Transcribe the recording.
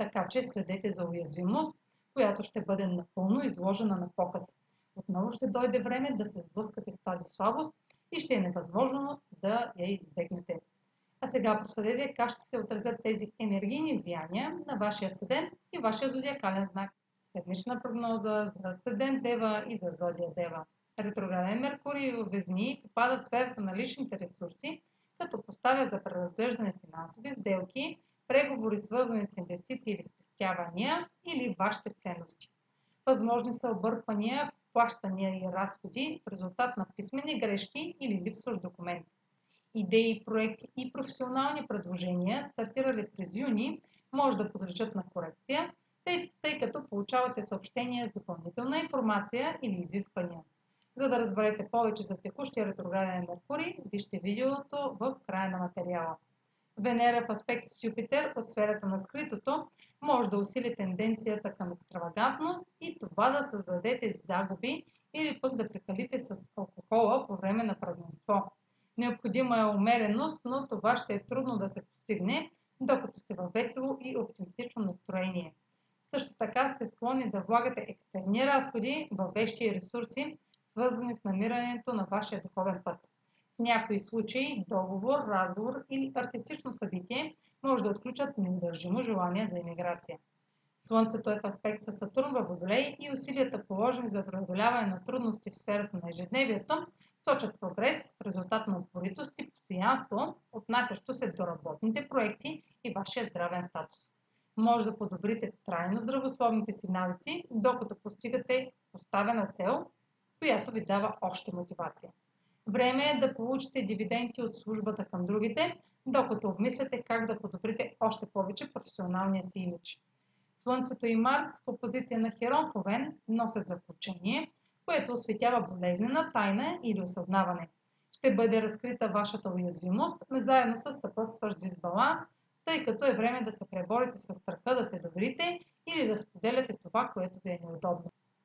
така че следете за уязвимост, която ще бъде напълно изложена на показ. Отново ще дойде време да се сблъскате с тази слабост и ще е невъзможно да я избегнете. А сега проследете как ще се отразят тези енергийни влияния на вашия седент и вашия зодиакален знак. Седмична прогноза за седент Дева и за зодия Дева. Ретрограден Меркурий в Везни попада в сферата на личните ресурси, като поставя за преразглеждане финансови сделки преговори свързани с инвестиции или спестявания или вашите ценности. Възможни са обърквания в плащания и разходи в резултат на писмени грешки или липсващ документ. Идеи, проекти и професионални предложения, стартирали през юни, може да подлежат на корекция, тъй, тъй като получавате съобщения с допълнителна информация или изисквания. За да разберете повече за текущия ретрограден Меркурий, вижте видеото в края на материала. Венера в аспект с Юпитер от сферата на скритото може да усили тенденцията към екстравагантност и това да създадете загуби или пък да прекалите с алкохола по време на празненство. Необходима е умереност, но това ще е трудно да се постигне, докато сте във весело и оптимистично настроение. Също така сте склонни да влагате екстерни разходи в вещи и ресурси, свързани с намирането на вашия духовен път някои случаи договор, разговор или артистично събитие може да отключат неудържимо желание за иммиграция. Слънцето е в аспект с Сатурн във Водолей и усилията положени за преодоляване на трудности в сферата на ежедневието сочат прогрес в резултат на упоритост и постоянство, отнасящо се до работните проекти и вашия здравен статус. Може да подобрите трайно здравословните си навици, докато постигате поставена цел, която ви дава още мотивация. Време е да получите дивиденти от службата към другите, докато обмисляте как да подобрите още повече професионалния си имидж. Слънцето и Марс в опозиция на Херон в носят заключение, което осветява болезнена тайна или осъзнаване. Ще бъде разкрита вашата уязвимост, заедно с съпътстващ дисбаланс, тъй като е време да се преборите с страха да се доверите или да споделяте това, което ви е неудобно.